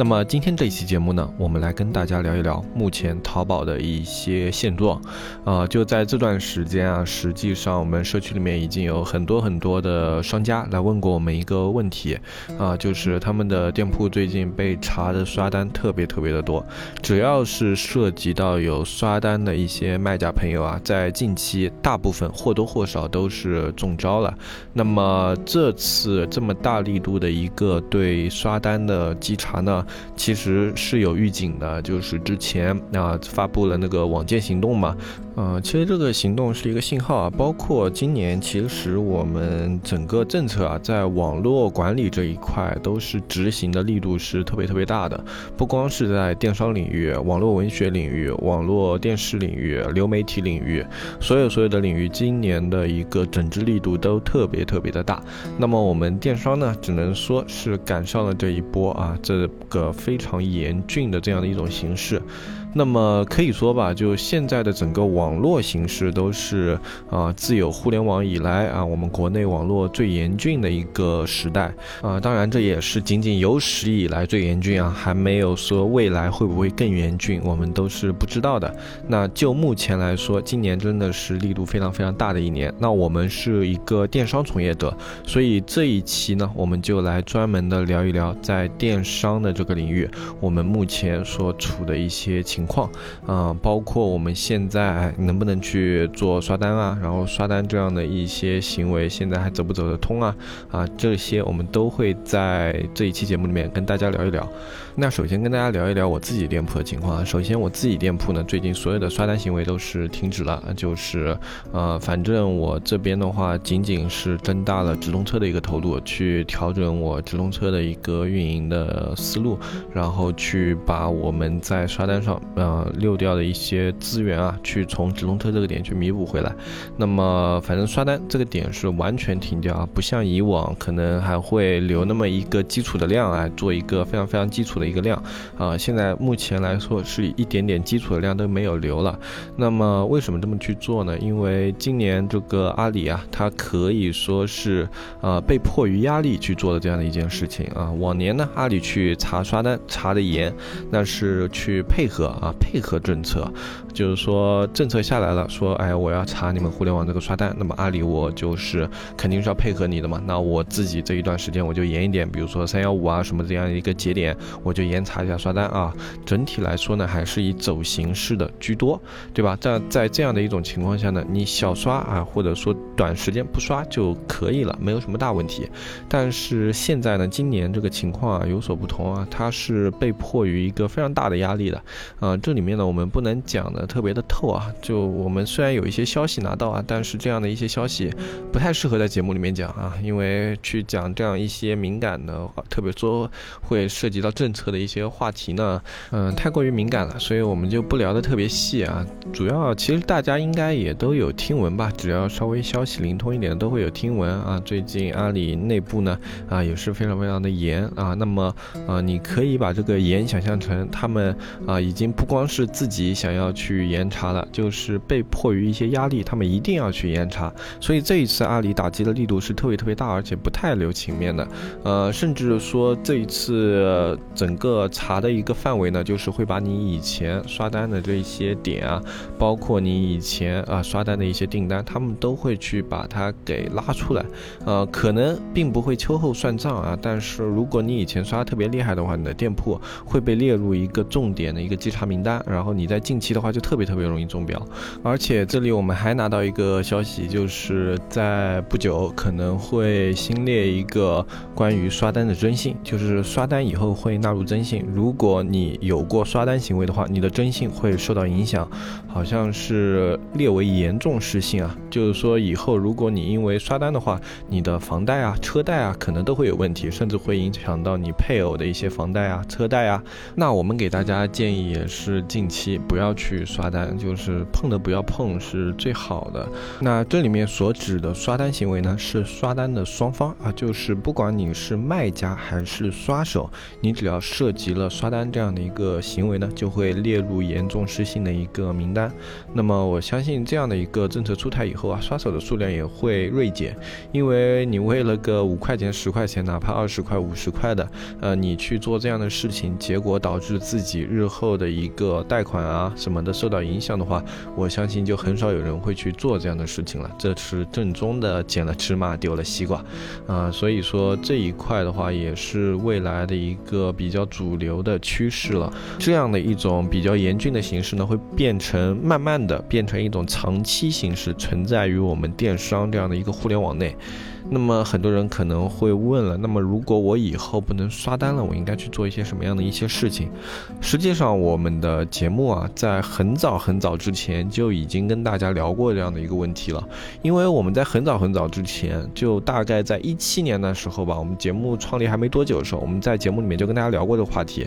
那么今天这一期节目呢，我们来跟大家聊一聊目前淘宝的一些现状。啊，就在这段时间啊，实际上我们社区里面已经有很多很多的商家来问过我们一个问题，啊，就是他们的店铺最近被查的刷单特别特别的多。只要是涉及到有刷单的一些卖家朋友啊，在近期大部分或多或少都是中招了。那么这次这么大力度的一个对刷单的稽查呢？其实是有预警的，就是之前啊发布了那个网建行动嘛。呃，其实这个行动是一个信号啊，包括今年，其实我们整个政策啊，在网络管理这一块都是执行的力度是特别特别大的，不光是在电商领域、网络文学领域、网络电视领域、流媒体领域，所有所有的领域，今年的一个整治力度都特别特别的大。那么我们电商呢，只能说是赶上了这一波啊，这个非常严峻的这样的一种形式。那么可以说吧，就现在的整个网络形势都是啊，自有互联网以来啊，我们国内网络最严峻的一个时代啊。当然，这也是仅仅有史以来最严峻啊，还没有说未来会不会更严峻，我们都是不知道的。那就目前来说，今年真的是力度非常非常大的一年。那我们是一个电商从业者，所以这一期呢，我们就来专门的聊一聊在电商的这个领域，我们目前所处的一些情。情况，啊，包括我们现在能不能去做刷单啊，然后刷单这样的一些行为，现在还走不走得通啊？啊，这些我们都会在这一期节目里面跟大家聊一聊。那首先跟大家聊一聊我自己店铺的情况。首先我自己店铺呢，最近所有的刷单行为都是停止了，就是，呃，反正我这边的话，仅仅是增大了直通车的一个投入，去调整我直通车的一个运营的思路，然后去把我们在刷单上。呃，溜掉的一些资源啊，去从直通车这个点去弥补回来。那么，反正刷单这个点是完全停掉啊，不像以往可能还会留那么一个基础的量啊，做一个非常非常基础的一个量啊。现在目前来说是一点点基础的量都没有留了。那么为什么这么去做呢？因为今年这个阿里啊，它可以说是呃被迫于压力去做的这样的一件事情啊。往年呢，阿里去查刷单查的严，那是去配合。啊，配合政策，就是说政策下来了，说哎，我要查你们互联网这个刷单，那么阿里我就是肯定是要配合你的嘛。那我自己这一段时间我就严一点，比如说三幺五啊什么这样一个节点，我就严查一下刷单啊。整体来说呢，还是以走形式的居多，对吧？在在这样的一种情况下呢，你小刷啊，或者说短时间不刷就可以了，没有什么大问题。但是现在呢，今年这个情况啊有所不同啊，它是被迫于一个非常大的压力的，啊。这里面呢，我们不能讲的特别的透啊。就我们虽然有一些消息拿到啊，但是这样的一些消息不太适合在节目里面讲啊，因为去讲这样一些敏感的，特别说会涉及到政策的一些话题呢，嗯，太过于敏感了，所以我们就不聊得特别细啊。主要其实大家应该也都有听闻吧，只要稍微消息灵通一点，都会有听闻啊。最近阿里内部呢，啊也是非常非常的严啊。那么啊，你可以把这个严想象成他们啊已经。不光是自己想要去严查了，就是被迫于一些压力，他们一定要去严查。所以这一次阿里打击的力度是特别特别大，而且不太留情面的。呃，甚至说这一次整整个查的一个范围呢，就是会把你以前刷单的这一些点啊，包括你以前啊刷单的一些订单，他们都会去把它给拉出来。呃，可能并不会秋后算账啊，但是如果你以前刷特别厉害的话，你的店铺会被列入一个重点的一个稽查。名单，然后你在近期的话就特别特别容易中标，而且这里我们还拿到一个消息，就是在不久可能会新列一个关于刷单的征信，就是刷单以后会纳入征信，如果你有过刷单行为的话，你的征信会受到影响，好像是列为严重失信啊，就是说以后如果你因为刷单的话，你的房贷啊、车贷啊可能都会有问题，甚至会影响到你配偶的一些房贷啊、车贷啊，那我们给大家建议也是。是近期不要去刷单，就是碰的不要碰是最好的。那这里面所指的刷单行为呢，是刷单的双方啊，就是不管你是卖家还是刷手，你只要涉及了刷单这样的一个行为呢，就会列入严重失信的一个名单。那么我相信这样的一个政策出台以后啊，刷手的数量也会锐减，因为你为了个五块钱、十块钱，哪怕二十块、五十块的，呃，你去做这样的事情，结果导致自己日后的一个贷款啊什么的受到影响的话，我相信就很少有人会去做这样的事情了。这是正宗的捡了芝麻丢了西瓜，啊，所以说这一块的话也是未来的一个比较主流的趋势了。这样的一种比较严峻的形式呢，会变成慢慢的变成一种长期形式，存在于我们电商这样的一个互联网内。那么很多人可能会问了，那么如果我以后不能刷单了，我应该去做一些什么样的一些事情？实际上，我们的节目啊，在很早很早之前就已经跟大家聊过这样的一个问题了。因为我们在很早很早之前，就大概在一七年的时候吧，我们节目创立还没多久的时候，我们在节目里面就跟大家聊过这个话题。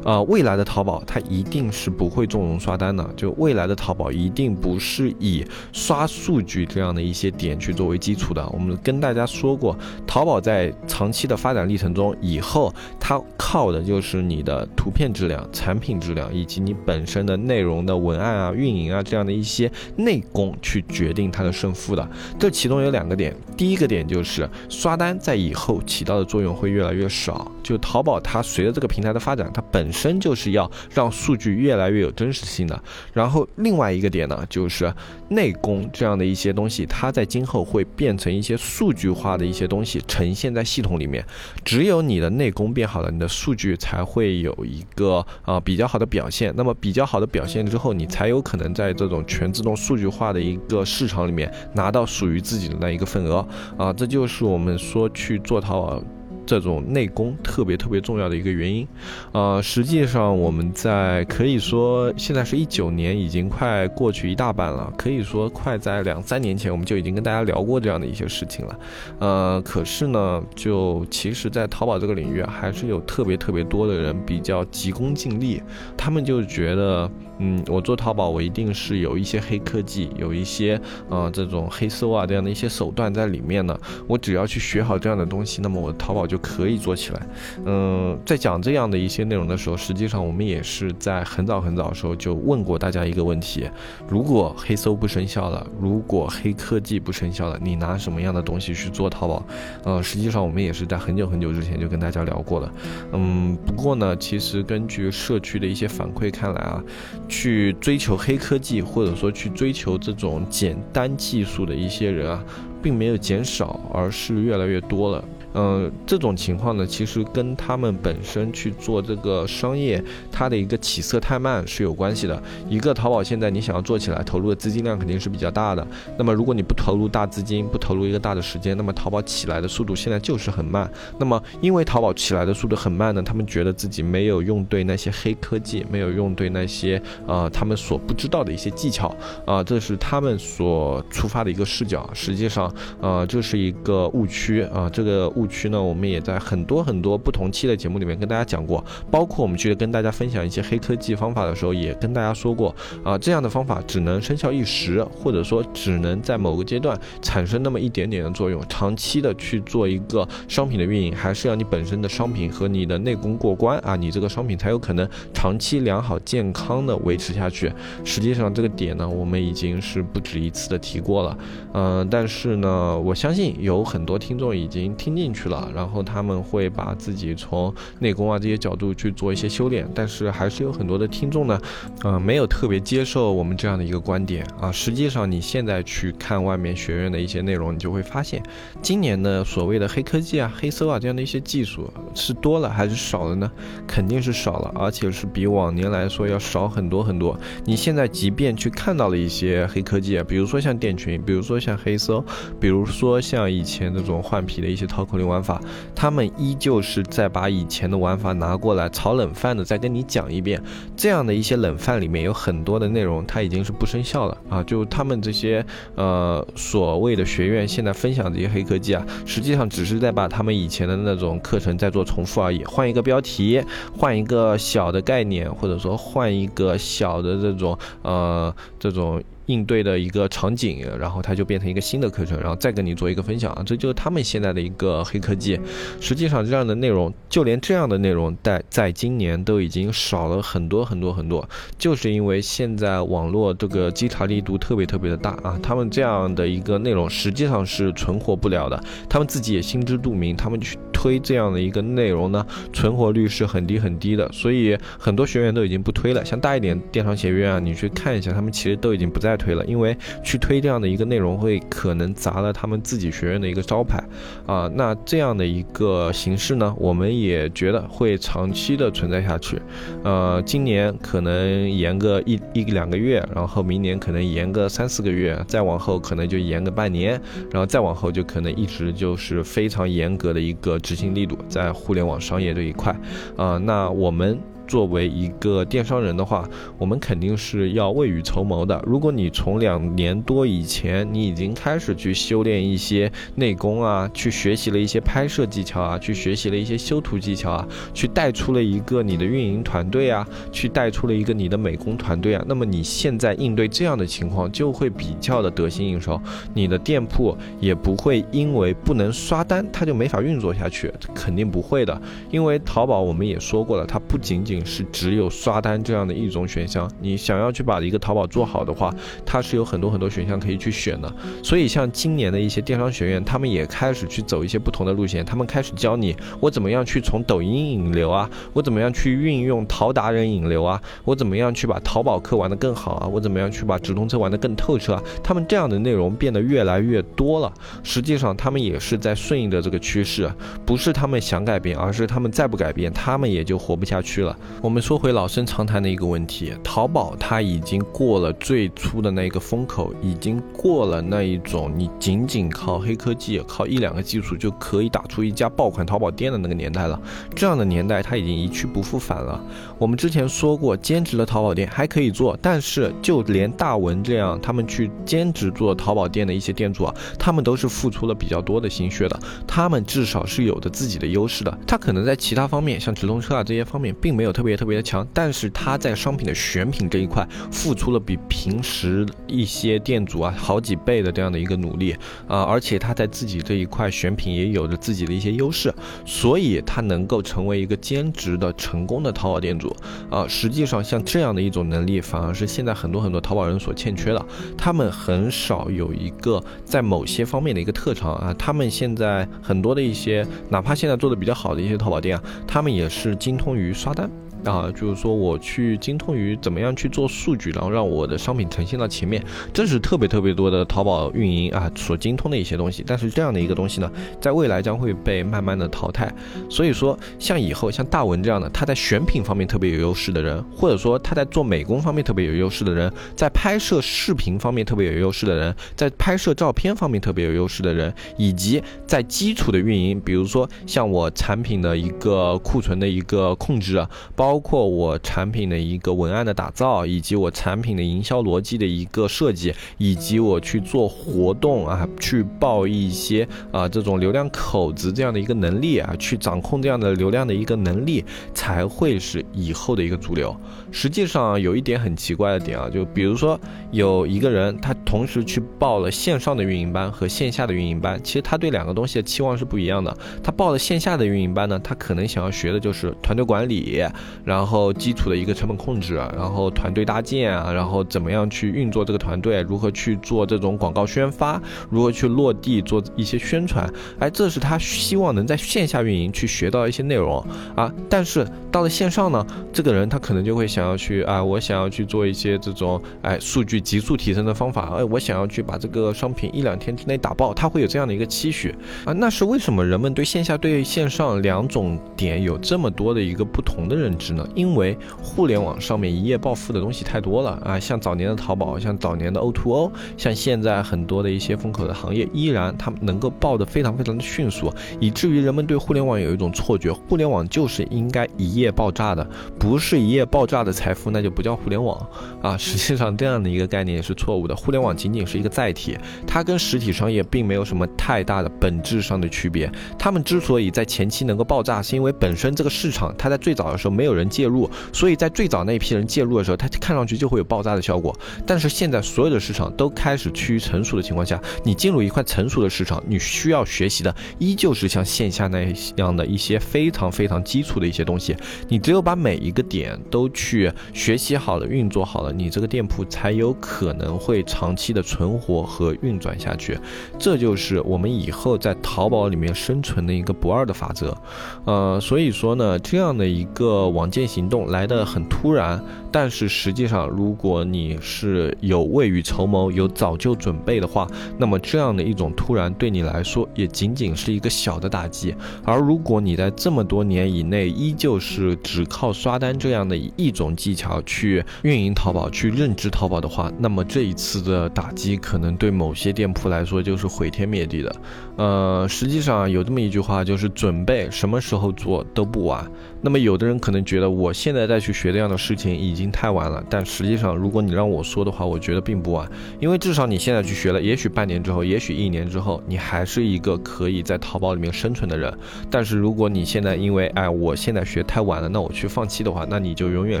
呃，未来的淘宝它一定是不会纵容刷单的，就未来的淘宝一定不是以刷数据这样的一些点去作为基础的。我们跟大家。大家说过，淘宝在长期的发展历程中，以后它靠的就是你的图片质量、产品质量，以及你本身的内容的文案啊、运营啊这样的一些内功去决定它的胜负的。这其中有两个点，第一个点就是刷单在以后起到的作用会越来越少。就淘宝它随着这个平台的发展，它本身就是要让数据越来越有真实性的。然后另外一个点呢，就是内功这样的一些东西，它在今后会变成一些数据。化的一些东西呈现在系统里面，只有你的内功变好了，你的数据才会有一个啊比较好的表现。那么比较好的表现之后，你才有可能在这种全自动数据化的一个市场里面拿到属于自己的那一个份额啊。这就是我们说去做淘宝。这种内功特别特别重要的一个原因，呃，实际上我们在可以说现在是一九年，已经快过去一大半了，可以说快在两三年前我们就已经跟大家聊过这样的一些事情了，呃，可是呢，就其实，在淘宝这个领域啊，还是有特别特别多的人比较急功近利，他们就觉得。嗯，我做淘宝，我一定是有一些黑科技，有一些呃这种黑搜啊这样的一些手段在里面呢。我只要去学好这样的东西，那么我淘宝就可以做起来。嗯，在讲这样的一些内容的时候，实际上我们也是在很早很早的时候就问过大家一个问题：如果黑搜不生效了，如果黑科技不生效了，你拿什么样的东西去做淘宝？呃，实际上我们也是在很久很久之前就跟大家聊过了。嗯，不过呢，其实根据社区的一些反馈看来啊。去追求黑科技，或者说去追求这种简单技术的一些人啊，并没有减少，而是越来越多了。嗯，这种情况呢，其实跟他们本身去做这个商业，它的一个起色太慢是有关系的。一个淘宝现在你想要做起来，投入的资金量肯定是比较大的。那么如果你不投入大资金，不投入一个大的时间，那么淘宝起来的速度现在就是很慢。那么因为淘宝起来的速度很慢呢，他们觉得自己没有用对那些黑科技，没有用对那些呃他们所不知道的一些技巧啊，这是他们所出发的一个视角。实际上，呃，这是一个误区啊，这个。误区呢，我们也在很多很多不同期的节目里面跟大家讲过，包括我们去跟大家分享一些黑科技方法的时候，也跟大家说过啊，这样的方法只能生效一时，或者说只能在某个阶段产生那么一点点的作用，长期的去做一个商品的运营，还是要你本身的商品和你的内功过关啊，你这个商品才有可能长期良好健康的维持下去。实际上这个点呢，我们已经是不止一次的提过了，嗯，但是呢，我相信有很多听众已经听进。进去了，然后他们会把自己从内功啊这些角度去做一些修炼，但是还是有很多的听众呢，呃，没有特别接受我们这样的一个观点啊。实际上，你现在去看外面学院的一些内容，你就会发现，今年的所谓的黑科技啊、黑搜啊这样的一些技术是多了还是少了呢？肯定是少了，而且是比往年来说要少很多很多。你现在即便去看到了一些黑科技啊，比如说像电群，比如说像黑搜，比如说像以前那种换皮的一些掏空。口令玩法，他们依旧是在把以前的玩法拿过来炒冷饭的，再跟你讲一遍。这样的一些冷饭里面有很多的内容，它已经是不生效了啊！就他们这些呃所谓的学院现在分享这些黑科技啊，实际上只是在把他们以前的那种课程在做重复而已，换一个标题，换一个小的概念，或者说换一个小的这种呃这种。应对的一个场景，然后它就变成一个新的课程，然后再跟你做一个分享啊，这就是他们现在的一个黑科技。实际上，这样的内容，就连这样的内容，在在今年都已经少了很多很多很多，就是因为现在网络这个稽查力度特别特别的大啊，他们这样的一个内容实际上是存活不了的，他们自己也心知肚明，他们去推这样的一个内容呢，存活率是很低很低的，所以很多学员都已经不推了。像大一点电商学院啊，你去看一下，他们其实都已经不再。推了，因为去推这样的一个内容，会可能砸了他们自己学院的一个招牌啊。那这样的一个形式呢，我们也觉得会长期的存在下去。呃，今年可能延个一一两个月，然后明年可能延个三四个月，再往后可能就延个半年，然后再往后就可能一直就是非常严格的一个执行力度，在互联网商业这一块啊。那我们。作为一个电商人的话，我们肯定是要未雨绸缪的。如果你从两年多以前，你已经开始去修炼一些内功啊，去学习了一些拍摄技巧啊，去学习了一些修图技巧啊，去带出了一个你的运营团队啊，去带出了一个你的美工团队啊，那么你现在应对这样的情况就会比较的得心应手，你的店铺也不会因为不能刷单，它就没法运作下去，肯定不会的。因为淘宝我们也说过了，它不仅仅是只有刷单这样的一种选项，你想要去把一个淘宝做好的话，它是有很多很多选项可以去选的。所以像今年的一些电商学院，他们也开始去走一些不同的路线，他们开始教你我怎么样去从抖音引流啊，我怎么样去运用淘达人引流啊，我怎么样去把淘宝课玩得更好啊，我怎么样去把直通车玩得更透彻啊。他们这样的内容变得越来越多了，实际上他们也是在顺应着这个趋势，不是他们想改变，而是他们再不改变，他们也就活不下去了。我们说回老生常谈的一个问题，淘宝它已经过了最初的那个风口，已经过了那一种你仅仅靠黑科技、靠一两个技术就可以打出一家爆款淘宝店的那个年代了。这样的年代它已经一去不复返了。我们之前说过，兼职的淘宝店还可以做，但是就连大文这样他们去兼职做淘宝店的一些店主啊，他们都是付出了比较多的心血的，他们至少是有着自己的优势的。他可能在其他方面，像直通车啊这些方面，并没有特别。特别的强，但是他在商品的选品这一块付出了比平时一些店主啊好几倍的这样的一个努力啊，而且他在自己这一块选品也有着自己的一些优势，所以他能够成为一个兼职的成功的淘宝店主啊。实际上，像这样的一种能力，反而是现在很多很多淘宝人所欠缺的，他们很少有一个在某些方面的一个特长啊。他们现在很多的一些，哪怕现在做的比较好的一些淘宝店啊，他们也是精通于刷单。啊，就是说我去精通于怎么样去做数据，然后让我的商品呈现到前面，这是特别特别多的淘宝运营啊所精通的一些东西。但是这样的一个东西呢，在未来将会被慢慢的淘汰。所以说，像以后像大文这样的，他在选品方面特别有优势的人，或者说他在做美工方面特别有优势的人，在拍摄视频方面特别有优势的人，在拍摄照片方面特别有优势的人，以及在基础的运营，比如说像我产品的一个库存的一个控制，包。包括我产品的一个文案的打造，以及我产品的营销逻辑的一个设计，以及我去做活动啊，去报一些啊这种流量口子这样的一个能力啊，去掌控这样的流量的一个能力，才会是以后的一个主流。实际上有一点很奇怪的点啊，就比如说有一个人他同时去报了线上的运营班和线下的运营班，其实他对两个东西的期望是不一样的。他报了线下的运营班呢，他可能想要学的就是团队管理。然后基础的一个成本控制，然后团队搭建啊，然后怎么样去运作这个团队，如何去做这种广告宣发，如何去落地做一些宣传，哎，这是他希望能在线下运营去学到一些内容啊。但是到了线上呢，这个人他可能就会想要去啊，我想要去做一些这种哎数据急速提升的方法，哎，我想要去把这个商品一两天之内打爆，他会有这样的一个期许啊。那是为什么人们对线下对线上两种点有这么多的一个不同的认知？止呢？因为互联网上面一夜暴富的东西太多了啊，像早年的淘宝，像早年的 O2O，像现在很多的一些风口的行业，依然他们能够爆得非常非常的迅速，以至于人们对互联网有一种错觉，互联网就是应该一夜爆炸的，不是一夜爆炸的财富，那就不叫互联网啊。实际上这样的一个概念也是错误的，互联网仅仅是一个载体，它跟实体商业并没有什么太大的本质上的区别。他们之所以在前期能够爆炸，是因为本身这个市场它在最早的时候没有人介入，所以在最早那一批人介入的时候，它看上去就会有爆炸的效果。但是现在所有的市场都开始趋于成熟的情况下，你进入一块成熟的市场，你需要学习的依旧是像线下那样的一些非常非常基础的一些东西。你只有把每一个点都去学习好了、运作好了，你这个店铺才有可能会长期的存活和运转下去。这就是我们以后在淘宝里面生存的一个不二的法则。呃，所以说呢，这样的一个网建行动来得很突然，但是实际上，如果你是有未雨绸缪、有早就准备的话，那么这样的一种突然对你来说也仅仅是一个小的打击。而如果你在这么多年以内依旧是只靠刷单这样的一种技巧去运营淘宝、去认知淘宝的话，那么这一次的打击可能对某些店铺来说就是毁天灭地的。呃，实际上有这么一句话，就是准备什么时候做都不晚。那么有的人可能觉得我现在再去学这样的事情已经太晚了，但实际上如果你让我说的话，我觉得并不晚，因为至少你现在去学了，也许半年之后，也许一年之后，你还是一个可以在淘宝里面生存的人。但是如果你现在因为哎我现在学太晚了，那我去放弃的话，那你就永远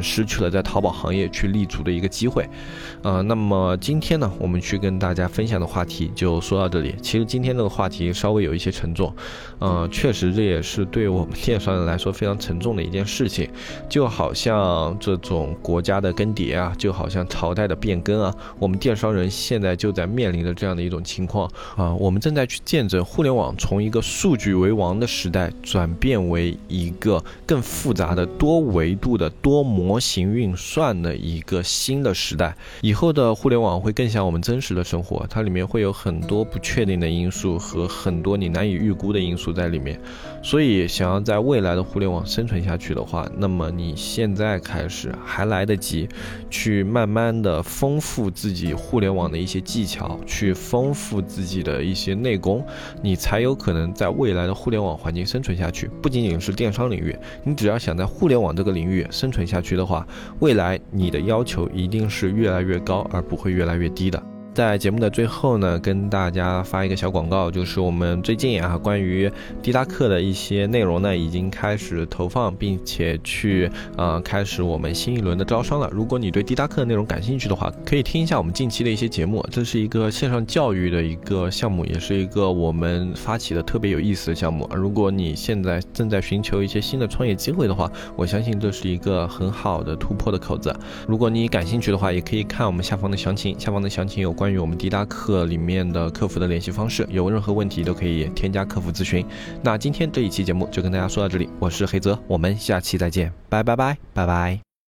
失去了在淘宝行业去立足的一个机会。呃，那么今天呢，我们去跟大家分享的话题就说到这里。其实今天这个话题稍微有一些沉重，呃，确实这也是对我们电商人来说非常沉重。的一件事情，就好像这种国家的更迭啊，就好像朝代的变更啊，我们电商人现在就在面临着这样的一种情况啊，我们正在去见证互联网从一个数据为王的时代，转变为一个更复杂的多维度的多模型运算的一个新的时代。以后的互联网会更像我们真实的生活，它里面会有很多不确定的因素和很多你难以预估的因素在里面，所以想要在未来的互联网生存。下去的话，那么你现在开始还来得及，去慢慢的丰富自己互联网的一些技巧，去丰富自己的一些内功，你才有可能在未来的互联网环境生存下去。不仅仅是电商领域，你只要想在互联网这个领域生存下去的话，未来你的要求一定是越来越高，而不会越来越低的。在节目的最后呢，跟大家发一个小广告，就是我们最近啊，关于滴答课的一些内容呢，已经开始投放，并且去啊开始我们新一轮的招商了。如果你对滴答课的内容感兴趣的话，可以听一下我们近期的一些节目。这是一个线上教育的一个项目，也是一个我们发起的特别有意思的项目。如果你现在正在寻求一些新的创业机会的话，我相信这是一个很好的突破的口子。如果你感兴趣的话，也可以看我们下方的详情，下方的详情有关。关于我们滴答课里面的客服的联系方式，有任何问题都可以添加客服咨询。那今天这一期节目就跟大家说到这里，我是黑泽，我们下期再见，拜拜拜拜拜。